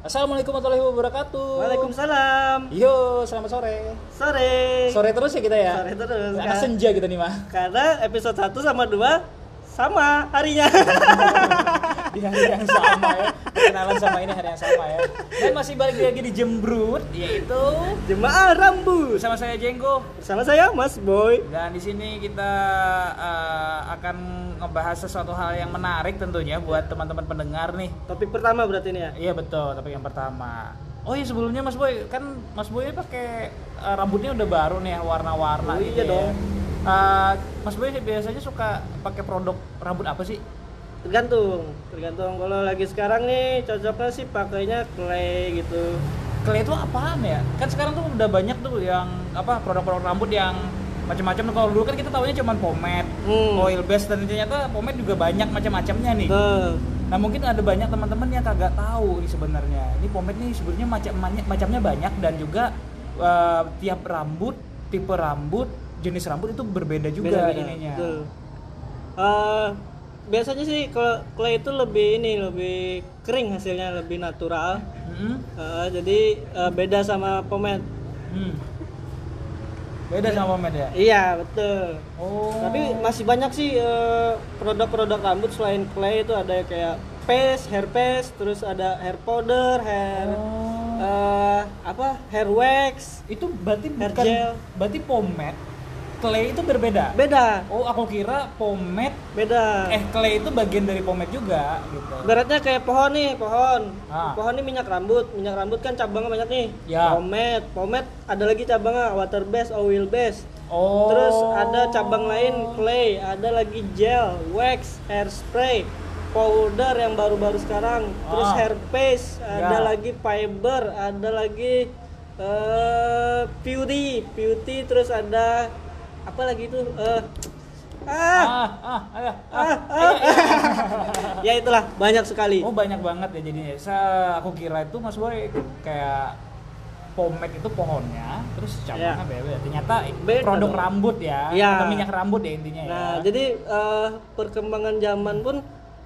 Assalamualaikum warahmatullahi wabarakatuh. Waalaikumsalam. Yo, selamat sore. Sore. Sore terus ya kita ya. Sore terus, Anak Kak. senja kita nih mah. Karena episode 1 sama 2 sama harinya. Di hari yang sama ya. Kenalan sama ini hari yang sama ya. Dan masih balik lagi di Jembrut, yaitu Jemaah rambut. bersama saya Jenggo. Sama saya Mas Boy. Dan di sini kita eh, akan ngebahas sesuatu hal yang menarik tentunya buat teman-teman pendengar nih. Topik pertama berarti ini ya. Iya betul, tapi yang pertama. Oh iya sebelumnya Mas Boy, kan Mas Boy ini pakai eh, rambutnya udah baru nih warna-warna Oh, gitu iya ya. dong. Eh, Mas Boy biasanya suka pakai produk rambut apa sih? Tergantung, tergantung kalau lagi sekarang nih cocoknya sih pakainya clay gitu. Clay itu apaan ya? Kan sekarang tuh udah banyak tuh yang apa produk-produk rambut yang macam-macam. Kalau dulu kan kita tahunya cuma pomade, Hmm. oil base dan ternyata pomade juga banyak macam-macamnya nih. Tuh. Nah mungkin ada banyak teman-teman yang kagak tahu nih sebenarnya. Ini pomade nih sebenarnya macam macamnya banyak dan juga eh, tiap rambut, tipe rambut, jenis rambut itu berbeda juga Beda-beda, ininya. betul. Biasanya sih kalau clay itu lebih ini lebih kering hasilnya lebih natural. Hmm. Eh, jadi eh, beda sama pomade. Hmm. Beda sama pomade ya? Iya betul. Oh. Tapi masih banyak sih eh, produk-produk rambut selain clay itu ada kayak paste, hair paste, terus ada hair powder, hair Oh. eh, apa hair wax. itu berarti Hair bukan gel. berarti pomade clay itu berbeda Beda, oh aku kira pomade beda. eh clay itu bagian dari pomade juga gitu Beratnya kayak pohon nih, pohon. Ah. Pohon ini minyak rambut, minyak rambut kan cabangnya banyak nih. Ya. Pomade, pomade ada lagi cabangnya water base, oil base. oh Terus ada cabang lain clay, ada lagi gel, wax, hairspray, powder yang baru-baru sekarang. Terus Ah. hair paste, ada Ya. lagi fiber, ada lagi eh beauty, beauty terus ada apa lagi itu? Eh ah, ah ah ayo ah, ah. ya itulah banyak sekali. oh banyak banget ya jadinya Sa aku kira itu mas boy kayak pomade itu pohonnya terus cabangnya Ya. beda ternyata Beda produk dong. rambut ya Ya. atau minyak rambut ya intinya Nah, ya jadi eh, perkembangan zaman pun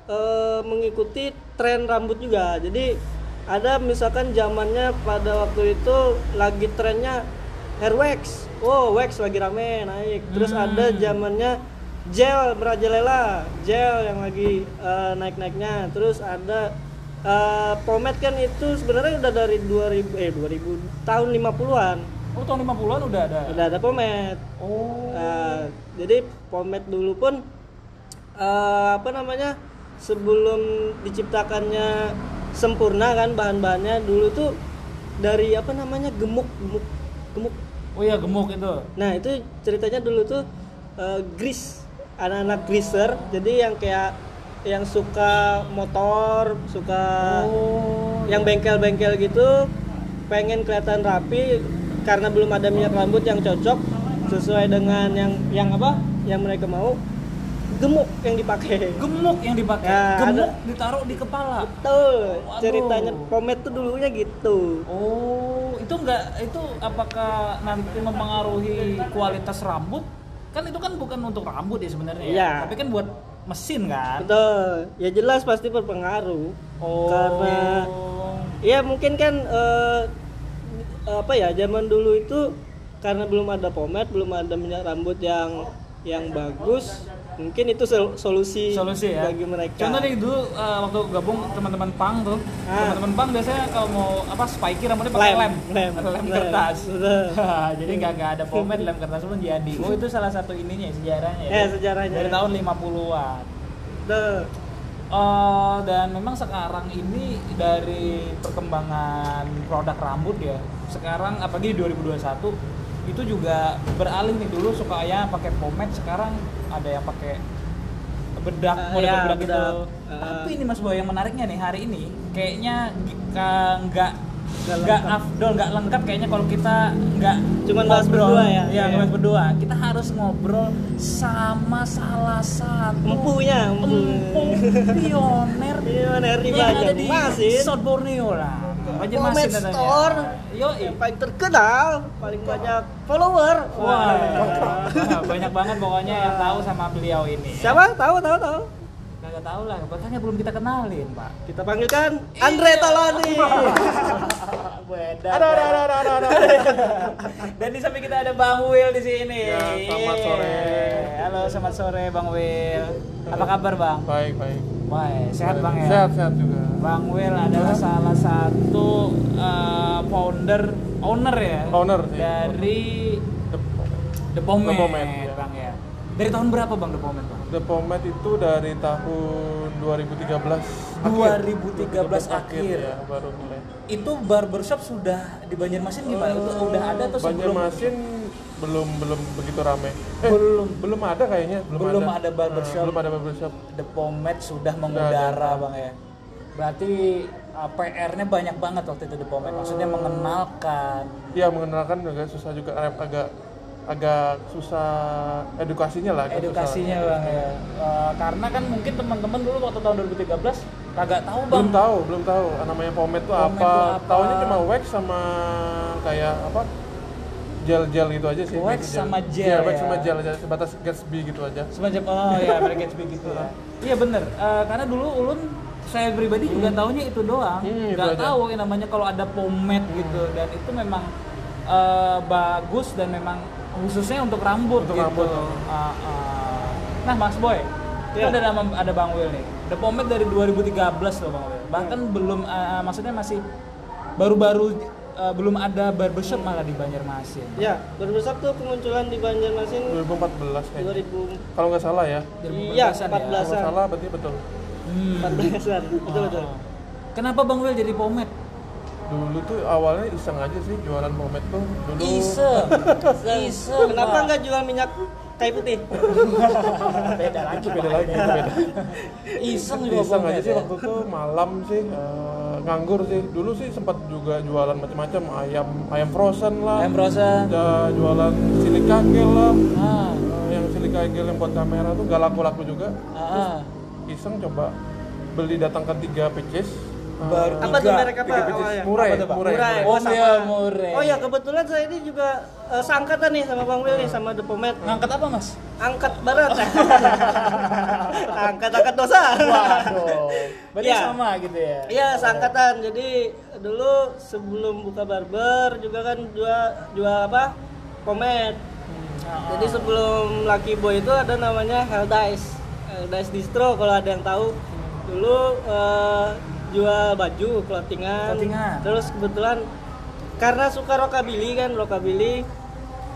eh, mengikuti tren rambut juga. Jadi ada misalkan zamannya pada waktu itu lagi trennya hair wax. Wow, wax lagi rame naik. Terus Hmm. ada zamannya gel merajalela, gel yang lagi eh, naik-naiknya. Terus ada eh, pomade kan itu sebenarnya udah dari 2000 eh 2000 tahun 50-an oh tahun 50-an udah ada udah ada pomade. oh Nah, jadi pomade dulu pun eh, apa namanya sebelum diciptakannya sempurna kan bahan-bahannya dulu tuh dari apa namanya gemuk gemuk gemuk. oh iya gemuk itu. Nah itu ceritanya dulu tuh eh, grease. Anak-anak greaser. Jadi yang kayak yang suka motor suka oh yang bengkel-bengkel gitu pengen kelihatan rapi karena belum ada minyak rambut yang cocok sesuai dengan yang yang apa yang mereka mau gemuk yang dipakai. Gemuk yang dipakai. Ya, gemuk ada- ditaruh di kepala. Betul. Waduh. ceritanya pomade tuh dulunya gitu. Oh itu enggak itu apakah nanti mempengaruhi kualitas rambut? Kan itu kan bukan untuk rambut ya sebenarnya ya. Iya. tapi kan buat mesin kan? Betul. Ya jelas pasti berpengaruh. Oh. Karena ya mungkin kan eh, apa ya zaman dulu itu karena belum ada pomade belum ada minyak rambut yang yang bagus mungkin itu sol- solusi, solusi ya. bagi mereka. Contoh nih dulu eh, waktu gabung teman-teman pang tuh. Ah. teman-teman pang biasanya kalau mau apa spiky rambutnya pakai lem Lem, lem, lem, kertas. Jadi nggak nggak ada pomade lem kertas pun jadi. Oh itu salah satu ininya sejarahnya Ya, sejarahnya. dari tahun 50-an Tuh. Eh, dan memang sekarang ini dari perkembangan produk rambut ya sekarang apalagi di 2021 itu juga beralih nih. Dulu sukanya pakai pomade sekarang ada yang pakai bedak Ah, model ya, bedak bedak. Ah. tapi ini mas boy yang menariknya nih hari ini kayaknya nggak nggak afdol nggak lengkap kayaknya kalau kita nggak Cuman bahas berdua ya? ya Iya. bahas berdua kita harus ngobrol sama salah satu Empunya, empu. empu pioner Pioner di di Banjarmasin. South Borneo lah Banjarmasin katanya. Store. yo yang paling terkenal paling banyak follower. Wah. Banyak banget pokoknya yang tahu sama beliau ini siapa? Tahu tahu tahu Tahu lah, makanya belum kita kenalin, Pak. Kita panggilkan Andre Iya. Talani. Beda. Ada ada ada ada ada. Dan di samping kita ada Bang Will di sini. Ya, selamat sore. Halo, selamat sore Bang Will. Apa kabar, Bang? Baik baik. Wah, sehat Bang ya? Sehat sehat juga. Bang Will adalah salah satu uh, founder, owner ya? Owner sih. Dari The, The ya. Bang ya. Dari tahun berapa Bang The Pomade, Bang? The Pomade itu dari tahun 2013 2013 akhir, akhir. ya baru mulai. Itu barbershop sudah di Banjarmasin gimana? Itu udah ada atau sebelum? Banjarmasin belum belum begitu ramai. Eh, Belum. belum ada kayaknya. Belum ada barbershop. Nah, belum ada barbershop. The Pomade sudah ada. mengudara bang ya. Berarti uh, PR-nya banyak banget waktu itu The Pomade. Maksudnya mengenalkan. Iya mengenalkan juga susah juga agak agak, susah edukasinya lah. edukasinya susah. bang ya. Uh, karena kan mungkin teman-teman dulu waktu tahun 2013 kagak tahu bang. Belum tahu, belum tahu namanya pomade itu Pomade apa. apa. Taunya cuma wax sama kayak apa? Gel-gel gitu aja sih. Wax gitu, sama gel Iya, wax ya. sama gel aja sebatas Gatsby gitu aja. Semacam oh ya mereka Gatsby gitu ya. Iya bener. Uh, karena dulu ulun saya pribadi juga taunya itu doang. Hmm, Nggak tahu yang namanya kalau ada pomade gitu dan itu memang uh, bagus dan memang khususnya untuk rambut Untuk gitu. rambut. Uh, uh. Nah Mas Boy, Ya. ada nama ada Bang Will nih. The pomade dari 2013 loh Bang Will. Bahkan belum uh, maksudnya masih baru-baru uh, belum ada barbershop malah di Banjarmasin. Ya, barbershop tuh kemunculan di Banjarmasin 2014 kayaknya. 2014 Kalau nggak salah ya. Iya, 2014-an empat ya? belas. Kalau nggak salah berarti betul. Hmm. an betul betul. Oh. Kenapa Bang Will jadi pomade? Dulu tuh awalnya iseng aja sih jualan pomade tuh. Dulu Iseng. Iseng. Kenapa nggak jual minyak kayu putih? beda lagi beda lagi beda. Iseng juga Iseng pomade aja sih ya? waktu itu malam sih eh, nganggur sih. Dulu sih sempat juga jualan macam-macam ayam ayam frozen lah. Ayam frozen. Ada jualan silika gel lah. Ah. Eh, yang silika gel yang buat kamera tuh gak laku-laku juga. Ah. Iseng coba beli datangkan tiga pieces. Eh, Baru Apa tuh Tiga. merek apa awalnya? Murai, Apa tuh, Pak? murai, Murai. murai. Oh, sama- iya, murah. Oh ya kebetulan saya ini juga eh, seangkatan nih sama Bang Will nih sama The Pomade. Ngangkat apa, Mas? Angkat barat. angkat angkat dosa. Waduh. Berarti Iya. sama gitu ya? Iya, seangkatan. Jadi dulu sebelum buka barber juga kan jual jual apa? Pomade. Ah. Jadi sebelum Lucky Boy itu ada namanya Helldice. Helldice Distro kalau ada yang tahu. Dulu eh, jual baju, clothingan. Clothingan. Terus kebetulan karena suka rockabilly kan, rockabilly.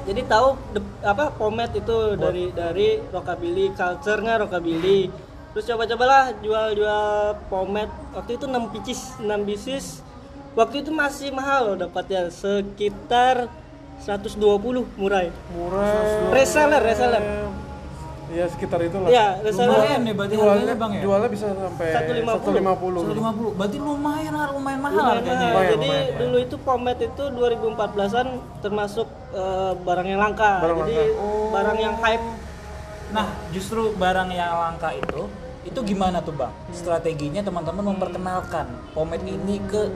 Jadi tahu de- apa pomade itu dari dari rockabilly, culture-nya rockabilly. Terus coba-cobalah jual-jual pomade. Waktu itu 6 pieces, 6 pieces. Waktu itu masih mahal loh dapatnya sekitar 120 murai. Murai. Reseller, reseller. Iya sekitar itu lah. Iya. Lumayan nih berarti jualnya, harganya, Bang ya? jualnya bisa sampai 150. 150. 150. Berarti lumayan lumayan mahal Lumayan harganya. mahal. Lumayan, Jadi lumayan. dulu itu pomade itu 2014-an termasuk eh, barang yang langka. Barang Jadi langka. barang yang hype. Nah, justru barang yang langka itu itu gimana tuh bang? Strateginya teman-teman memperkenalkan pomade ini ke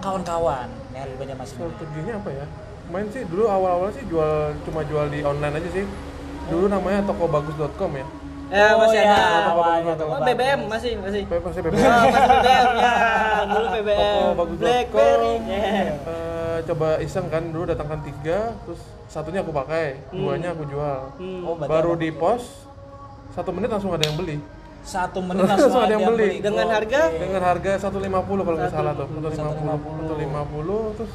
kawan-kawan yang ada di Banjarmasin. Strateginya apa ya? Main sih dulu awal-awal sih jual cuma jual di online aja sih. Dulu namanya tokobagus.com ya. Eh, Oh, masih ya, ada. awalnya Oh, Toko BBM Bagus. masih masih. Pe- Masih Oh, BBM. masih BBM ya. Dulu BBM. Tokobagus.com. BlackBerry. Yeah. Eh, coba iseng kan dulu datangkan tiga, terus satunya aku pakai, duanya aku jual. Hmm. Oh, Baru di pos satu menit langsung ada yang beli satu menit langsung Langsung ada yang beli. Dengan Oke. harga? dengan harga 150 kalau nggak salah tuh 150. 150 150 terus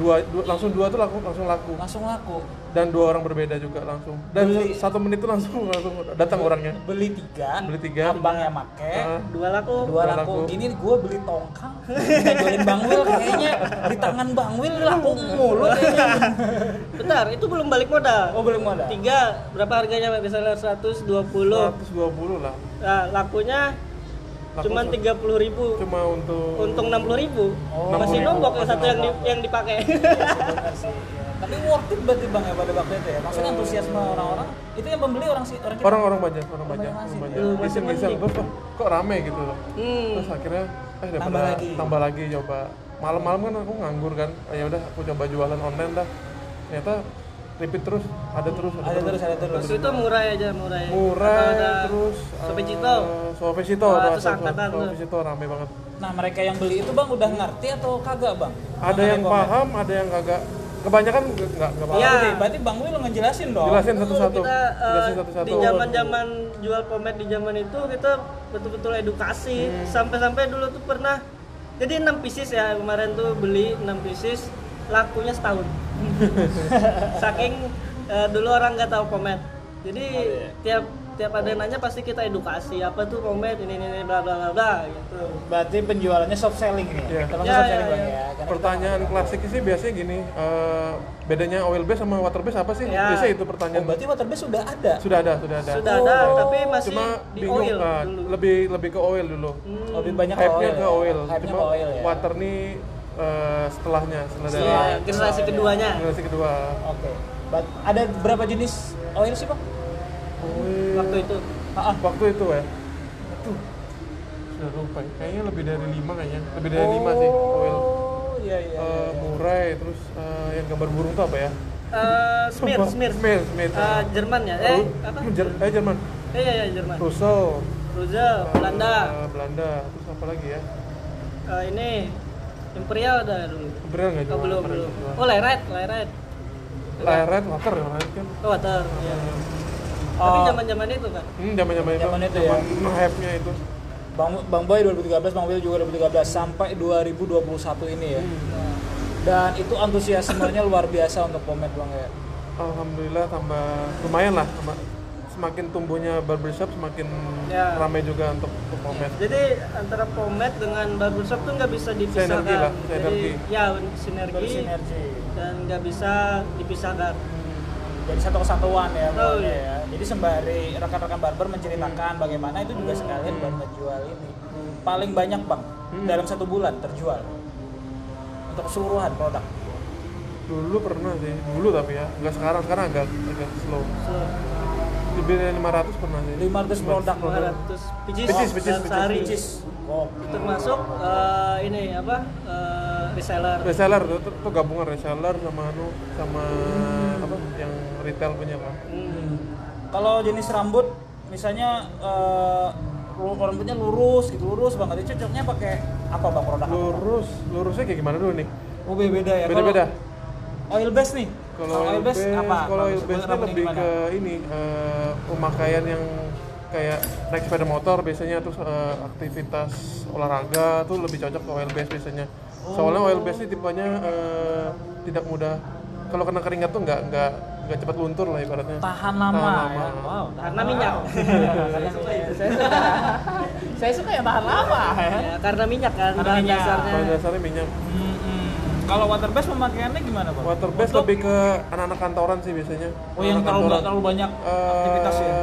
dua, dua langsung dua tuh laku langsung laku langsung laku. dan dua orang berbeda juga langsung dan Beli. satu menit itu langsung langsung datang orangnya Beli tiga, Beli tiga. abang yang make, Ah. Dua laku. dua Dua laku. laku. Gini gue beli tongkang, jualin Bang Wil kayaknya di tangan Bang Wil laku mulu kayaknya. Bentar, itu belum balik modal. Oh belum ada. Tiga, berapa harganya? Misalnya 120. 120 lah Nah, lakunya Laku cuman se- 30 ribu. cuma untuk Untung 60 ribu. Oh. Masih 60.000, nombok yang satu yang, di- yang dipakai. Iya. Iya. Tapi worth it berarti bang ya pada waktu itu ya. Maksudnya antusiasme orang-orang itu yang pembeli orang si orang banyak orang Orang banyak banyak orang banyak Lu masih iseng terus kok, rame gitu loh hmm. terus akhirnya eh daripada Tambah lagi. tambah lagi coba malam-malam kan aku nganggur kan oh, ya udah aku coba jualan online dah ternyata repeat terus ada terus Ada terus, ada terus. Itu murah aja murah. murah Atau ada terus Sopecito. eh, Sopecito Wah, ada itu seangkatan tuh. Sopecito rame banget Nah mereka yang beli itu bang udah ngerti atau kagak bang? ada yang Mengenai paham ada yang kagak kebanyakan nggak nggak paham Iya. Berarti, berarti bang Will ngejelasin dong. jelasin Dulu satu-satu kita eh, jelasin satu-satu di zaman zaman jual pomade di zaman itu kita betul-betul edukasi Hmm. sampai-sampai dulu tuh pernah jadi 6 pieces ya kemarin tuh beli 6 pieces lakunya setahun saking eh, dulu orang nggak tahu pomade jadi tiap tiap ada yang nanya pasti kita edukasi apa tuh pomade ini ini, ini bla bla bla bla gitu Berarti penjualannya soft selling nih. Iya. Ya, soft ya, selling ya. ya. Karena pertanyaan klasik sih biasanya gini eh, bedanya oil base sama water base apa sih Ya. biasanya itu Oh, pertanyaan berarti water base sudah ada. sudah ada sudah ada sudah ada Oh. tapi masih cuma di bingung oil dulu lebih lebih ke oil dulu Hmm. Lebih banyak ke oil. ke ya? oil cuma ke oil ya. water nih eh, setelahnya setelah dari Iya, generasi keduanya generasi kedua Oke. But ada berapa jenis oil sih bang? oil waktu itu Ah, ah. waktu itu ya itu sudah lupa ya. kayaknya lebih dari lima kayaknya lebih dari lima sih oil Oh iya iya. Eh, murai terus eh, yang gambar burung tuh apa ya Eh, Smith, Sumpah. Smith. Smith, Smith. Eh, Jerman ya? Eh, apa? Jer- eh Jerman Eh, iya, iya, Jerman. Russell Ruzel, Belanda. eh, Belanda terus apa lagi ya Eh, ini Imperial ada dulu. Imperial nggak Oh, jual belum, Imperial belum. jual. Oh, Lairet, Lairet. Lairet water ya Lairet kan Oh, water. Iya. Oh. Tapi zaman-zaman itu kan. hmm zaman zaman itu Zaman itu ya. hype nya itu Bang Bang Boy 2013, Bang Will juga 2013 sampai 2021 ini ya. Hmm. Dan itu antusiasmenya luar biasa untuk pomade Bang ya. Alhamdulillah tambah lumayan lah sama- semakin tumbuhnya barbershop semakin Ya. ramai juga untuk, untuk pomade Jadi antara pomade dengan barbershop tuh nggak bisa dipisahkan. Sinergi lah, Jadi sinergi. ya sinergi Bersinergi. dan nggak bisa dipisahkan. Jadi satu kesatuan ya Oh, pokoknya iya. ya. Jadi sembari rekan-rekan barber menceritakan bagaimana itu juga sekalian baru menjual ini. Paling banyak Bang Hmm. dalam satu bulan terjual untuk keseluruhan produk. dulu pernah sih dulu tapi ya nggak sekarang sekarang agak agak slow So, lebih dari 500 pernah sih? 500 produk 500 picis, Picis, picis, sehari. Picis. Oh, termasuk eh, ini apa eh, reseller. Reseller tuh, tuh, tuh gabungan reseller sama anu sama apa yang retail punya kan Hmm. Kalau jenis rambut misalnya eh, ru- rambutnya lurus gitu lurus banget. Itu cocoknya pakai apa bang produk apa, lurus lurusnya kayak gimana dulu nih? Oh beda ya. beda beda oil base nih. Kalau oil base apa? kalau oil Rambut- base rambutnya lebih gimana? ke ini eh, pemakaian yang kayak naik sepeda motor biasanya terus eh, aktivitas olahraga tuh lebih cocok ke oil base biasanya soalnya oil base ini tipenya eh, tidak mudah kalau kena keringat tuh nggak nggak nggak cepat luntur lah ibaratnya tahan lama, Tahan lama. ya. Wow, tahan karena lama. minyak Karena minyak. saya suka. saya suka yang tahan lama ya. ya, karena minyak kan Karena bahan minyak. dasarnya dasarnya minyak Mm-mm. Kalau water base pemakaiannya gimana bang? water base lebih ke anak-anak kantoran sih biasanya Oh yang Anak-anak terlalu nggak terlalu banyak Eh, aktivitas ya.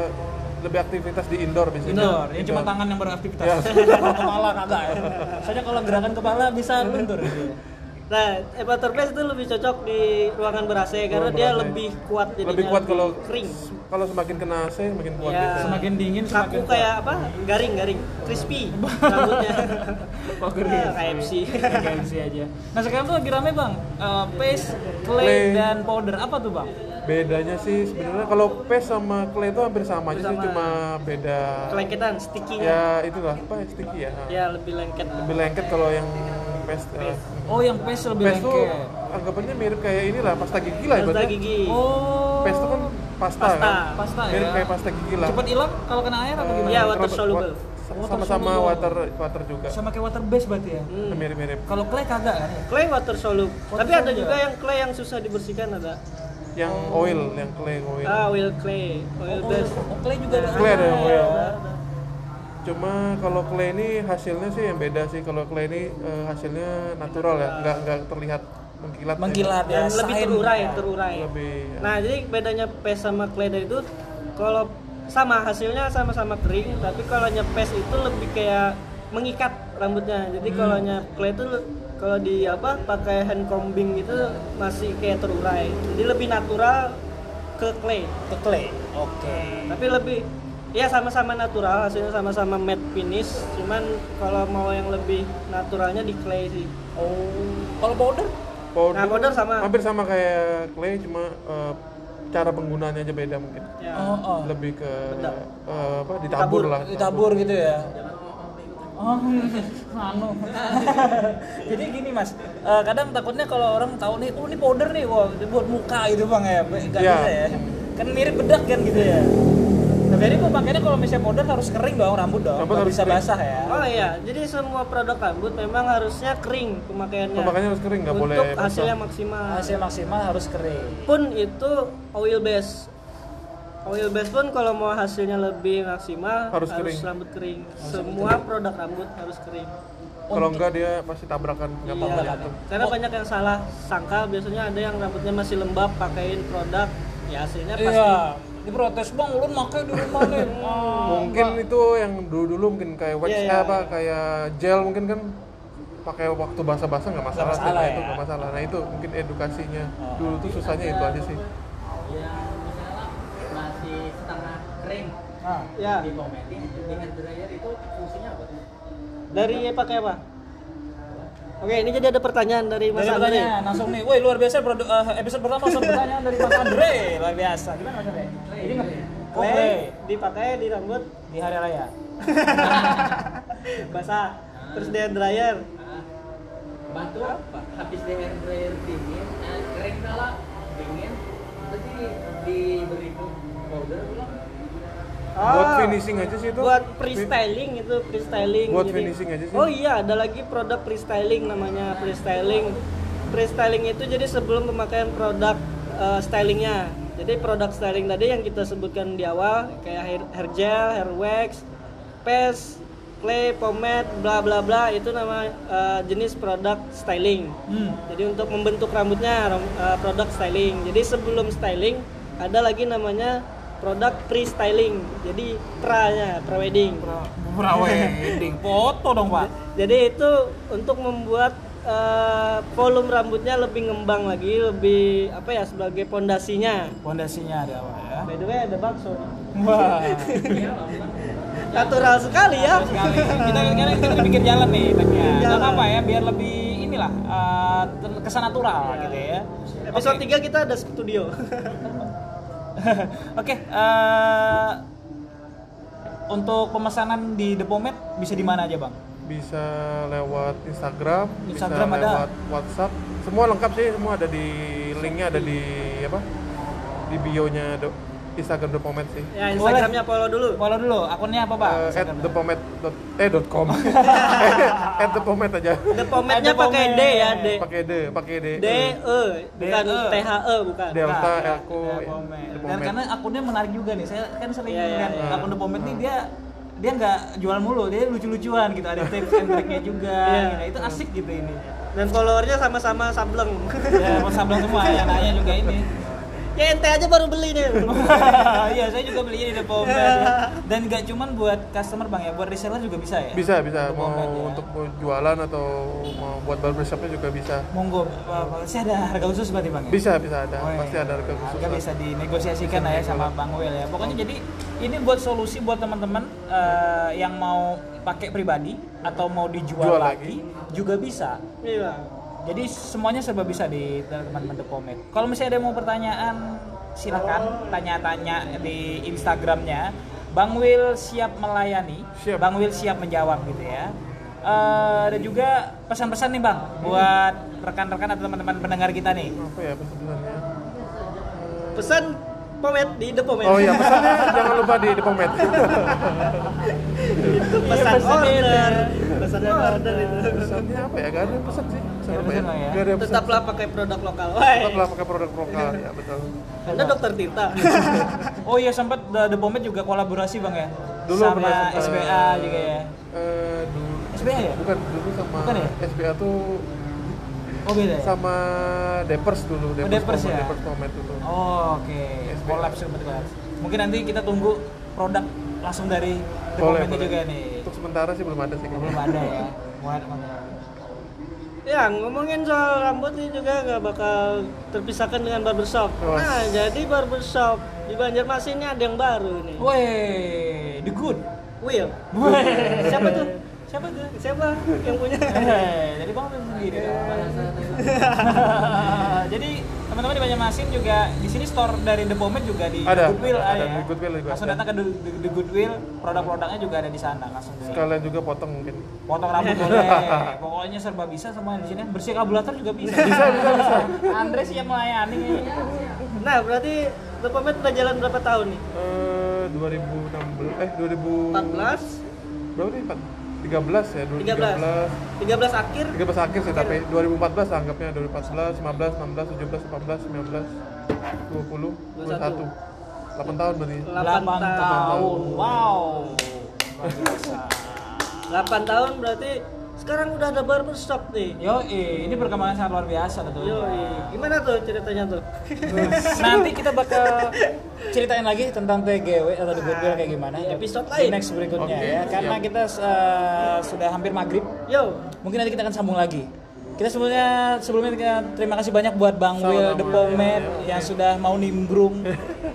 lebih aktivitas di indoor biasanya Indoor, yang cuma tangan yang beraktivitas. Ya. Kalau kepala kagak ya. Soalnya kalau gerakan kepala bisa luntur gitu. ya. nah base itu lebih cocok di ruangan ber AC karena Ruangan dia ber-AC. lebih kuat jadinya lebih kuat kalau kering kalau semakin kena AC semakin kuat Ya. biasanya. Semakin dingin kaku semakin kuat. kayak apa garing garing crispy rambutnya Oh, kering. Ah, KFC KFC aja. Nah sekarang tuh lagi rame bang, Eh, paste, clay, Clay. dan powder apa tuh bang? bedanya sih sebenarnya kalau paste sama clay itu hampir sama aja sih cuma beda kelengketan sticky-nya ya itulah apa sticky ya ya lebih lengket lebih lengket kalau yang paste eh, Oh yang paste lebih paste tuh anggapannya mirip kayak inilah pasta gigi lah pasta ibaratnya gigi Oh. paste tuh kan pasta, Pasta. kan Pasta ya. mirip kayak pasta gigi lah Cepat hilang kalau kena air apa Eh, gimana? Iya, water terus- soluble. Water sama-sama soluble. water water juga Sama kayak water base berarti ya. Hmm. mirip-mirip Kalau clay kagak kan? ya? clay water soluble Water tapi ada juga yang clay yang susah dibersihkan ada yang oil yang clay oil ah oil clay oil Oh, base oh, clay juga ada. Clay ada yang oil. Cuma kalau clay ini hasilnya sih yang beda sih. Kalau clay ini eh, hasilnya natural ya, nggak nggak terlihat mengkilat. ya. Mengkilat ya. dan lebih terurai terurai Lebih. ya. nah jadi bedanya paste sama clay dari itu kalau sama hasilnya sama-sama kering tapi kalau nyepes itu lebih kayak mengikat rambutnya jadi Hmm. kalau clay itu kalau di apa pakai hand combing itu masih kayak terurai jadi lebih natural ke clay Ke clay. Oke. tapi lebih ya sama-sama natural hasilnya sama-sama matte finish cuman kalau mau yang lebih naturalnya di clay sih Oh. Kalau powder? Powder, Nah, powder sama. Hampir sama kayak clay, cuma eh, cara penggunaannya aja beda mungkin Ya. Oh, oh. lebih ke eh, apa ditabur lah ditabur gitu ya Oh, anu. Jadi gini mas, eh, kadang takutnya kalau orang tahu nih, oh ini powder nih, wah ini buat muka gitu bang ya, nggak Iya. bisa ya. Kan mirip bedak kan gitu ya. Nah, jadi pemakaiannya kalau misalnya powder harus kering dong rambut dong, Rambut nggak harus bisa kering. basah ya. Oh iya, jadi semua produk rambut memang harusnya kering pemakaiannya. pemakaiannya harus kering nggak boleh Untuk hasilnya maksimal. Hasil maksimal harus kering. Pun itu oil base. Oil base pun kalau mau hasilnya lebih maksimal Harus kering. rambut kering. Semua produk rambut harus kering. kalau enggak dia pasti tabrakan gampang Iya, jatuh karena banyak yang salah sangka biasanya ada yang rambutnya masih lembab pakaiin produk ya hasilnya pasti Iya, di protes bang, ulun makai di rumah nih. Ah, mungkin itu yang dulu dulu mungkin kayak wax Iya, eh, iya. apa kayak gel mungkin kan pakai waktu basah-basah nggak masalah, sih. masalah Nah, ya. itu nggak masalah nah itu mungkin edukasinya Oh. dulu tuh susahnya itu aja sih yang misalnya masih setengah kering Nah, ya di kometin hair dryer itu fungsinya apa tuh? dari pakai apa oke ini jadi ada pertanyaan dari Mas Dari Andre pertanyaan langsung nih, woi luar biasa produ- eh, episode pertama langsung pertanyaan dari Mas Andre, luar biasa. Gimana Mas Andre? Jadi ngerti? Oh, dipakai di rambut di hari raya. basah terus di hair dryer bantu apa? Habis di hair dryer dingin, eh, kering kala dingin, berarti diberi powder belum? buat Ah, finishing aja sih itu buat freestyling itu freestyling Buat jadi- finishing aja sih. oh iya ada lagi produk freestyling namanya freestyling freestyling itu jadi sebelum pemakaian produk eh, stylingnya jadi produk styling tadi yang kita sebutkan di awal kayak hair, hair gel hair wax paste clay pomade bla bla bla itu nama eh, jenis produk styling Hmm. jadi untuk membentuk rambutnya ram- eh, produk styling. Jadi sebelum styling ada lagi namanya produk pre-styling. Jadi pra-nya, pre-wedding. Wedding foto dong, Pak. Jadi itu untuk membuat eh, volume rambutnya lebih ngembang lagi, lebih apa ya sebagai pondasinya. Pondasinya ada apa ya? By the way ada bakso. Wah. Natural sekali ya. Kali kita kita kita bikin jalan nih tagnya. Jalan. apa ya, biar lebih inilah eh, ter- kesan natural gitu ya. Episode Oke. 3 kita ada studio. Oke, eh, untuk pemesanan di The Pomade bisa di mana aja, Bang? bisa lewat Instagram, Instagram bisa ada. lewat WhatsApp semua lengkap sih semua ada di linknya ada di apa di bio-nya Instagram The Pomade sih ya Instagramnya follow dulu. Follow dulu, akunnya apa, Pak? Eh, at thepomade dot- eh dot com at the pomade aja The pomade-nya Ada pakai D ya, D. pakai D pakai D D E bukan D, E. T H E bukan. Delta Nah, aku The ya. The Dan karena akunnya menarik juga nih, saya kan sering Iya, iya, lihat iya. akun The Pomade nih dia dia nggak jual mulu, dia lucu-lucuan gitu, ada tips and triknya juga. Iya. gitu. Itu asik gitu ini. Dan followernya sama-sama sableng. Ya, mau sablon semua, ya nanya juga ini. Ya ente aja baru beli nih. Iya, saya juga belinya di The Pomade. Dan nggak cuman buat customer bang ya, buat reseller juga bisa ya. bisa bisa mau ya. untuk mau jualan atau mau buat barbershopnya juga bisa Monggo, saya ada harga khusus berarti bang ya? bisa bisa ada Oh, iya. pasti ada harga khusus Harga bisa dinegosiasikan lah ya sama Bang Will ya. Pokoknya jadi ini buat solusi buat teman-teman eh, yang mau pakai pribadi atau mau dijual Jual lagi, juga bisa. Iya. Jadi semuanya serba bisa di teman-teman The Pomade. Kalau misalnya ada yang mau pertanyaan, silakan tanya-tanya di Instagramnya. Bang Will siap melayani, Siap. Bang Will siap menjawab gitu ya. Eh, dan juga pesan-pesan nih Bang buat rekan-rekan atau teman-teman pendengar kita nih. apa ya pesannya Pesan pomade di The Pomade. oh iya pesannya jangan lupa di The Pomade itu pesan Iya, pesan order. Pesan order itu. pesannya apa ya gak ada pesan sih ya ya. Tetaplah pakai produk lokal. Woi. tetaplah pakai produk lokal ya betul Anda dokter Tirta. Oh iya sempat The, The Pomade juga kolaborasi bang ya Dulu sama pernah. SBA juga ya. Eh, dulu SBA ya? bukan dulu sama Bukan ya? SBA tuh Oh beda ya? sama Depers dulu Depers, Depers Pomade, ya? Depers Pomade itu Oh oke. SBA. Collab. Mungkin nanti kita tunggu produk langsung dari The boleh juga nih. untuk sementara sih belum ada sih Belum ada ya. Mana? Ya ngomongin soal rambut ini juga nggak bakal terpisahkan dengan barbershop. Oh. Nah jadi barbershop di Banjarmasin ini ada yang baru nih. Weh, the good. Will. Siapa tuh? Siapa tuh? Siapa yang punya? Eh, jadi bang sendiri. Jadi teman-teman di Banjarmasin juga di sini store dari The Pomade juga di Ada, Goodwill ada, ada, ya. di Goodwill juga Langsung datang ke The, The- The Goodwill, produk-produknya juga ada di sana langsung. Sekalian juga potong mungkin. Potong rambut boleh. Pokoknya serba bisa semua di sini. Bersih kabulator juga bisa. Bisa, bisa, bisa. Andre siap melayani. Nah, berarti The Pomade udah jalan berapa tahun nih? Eh 2016 eh 2000 14, berapa nih? Empat- 13 ya, 13. 2013. 13 akhir. 13 akhir sih tapi 2014 anggapnya 2014, 15, 16, 17, 18, 19, 20, 21. 8 tahun berarti. 8 8 tahun. tahun. Wow. Luar biasa. 8 tahun berarti sekarang udah ada barbershop nih. Yo, ini perkembangan sangat luar biasa tentunya. Yo, gimana tuh ceritanya tuh? Nanti kita bakal ceritain lagi tentang TGW atau The Goodwill kayak gimana Di episode Di lain. next berikutnya Oke, ya. Karena siap. kita uh, sudah hampir maghrib. Yo, Mungkin nanti kita akan sambung lagi. Kita sebelumnya sebelumnya kita terima kasih banyak buat Bang Sama-sama. Will The Pomade yang sudah mau nimbrung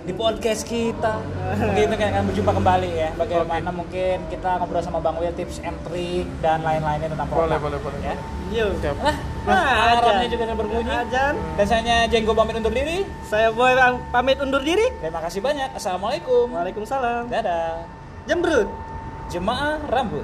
di podcast kita. Mungkin kita akan berjumpa kembali ya. Bagaimana mungkin kita ngobrol sama Bang Will tips and trick dan lain-lainnya tentang Boleh, produk. boleh, boleh. Ya. yo. Siap. Nah, Nah, alarmnya juga sudah berbunyi. Ajan. Dan saya Jenggo pamit undur diri. Saya Boy Bang, pamit undur diri. Terima kasih banyak. Assalamualaikum. Waalaikumsalam. Dadah. Jembrut. Jemaah rambut.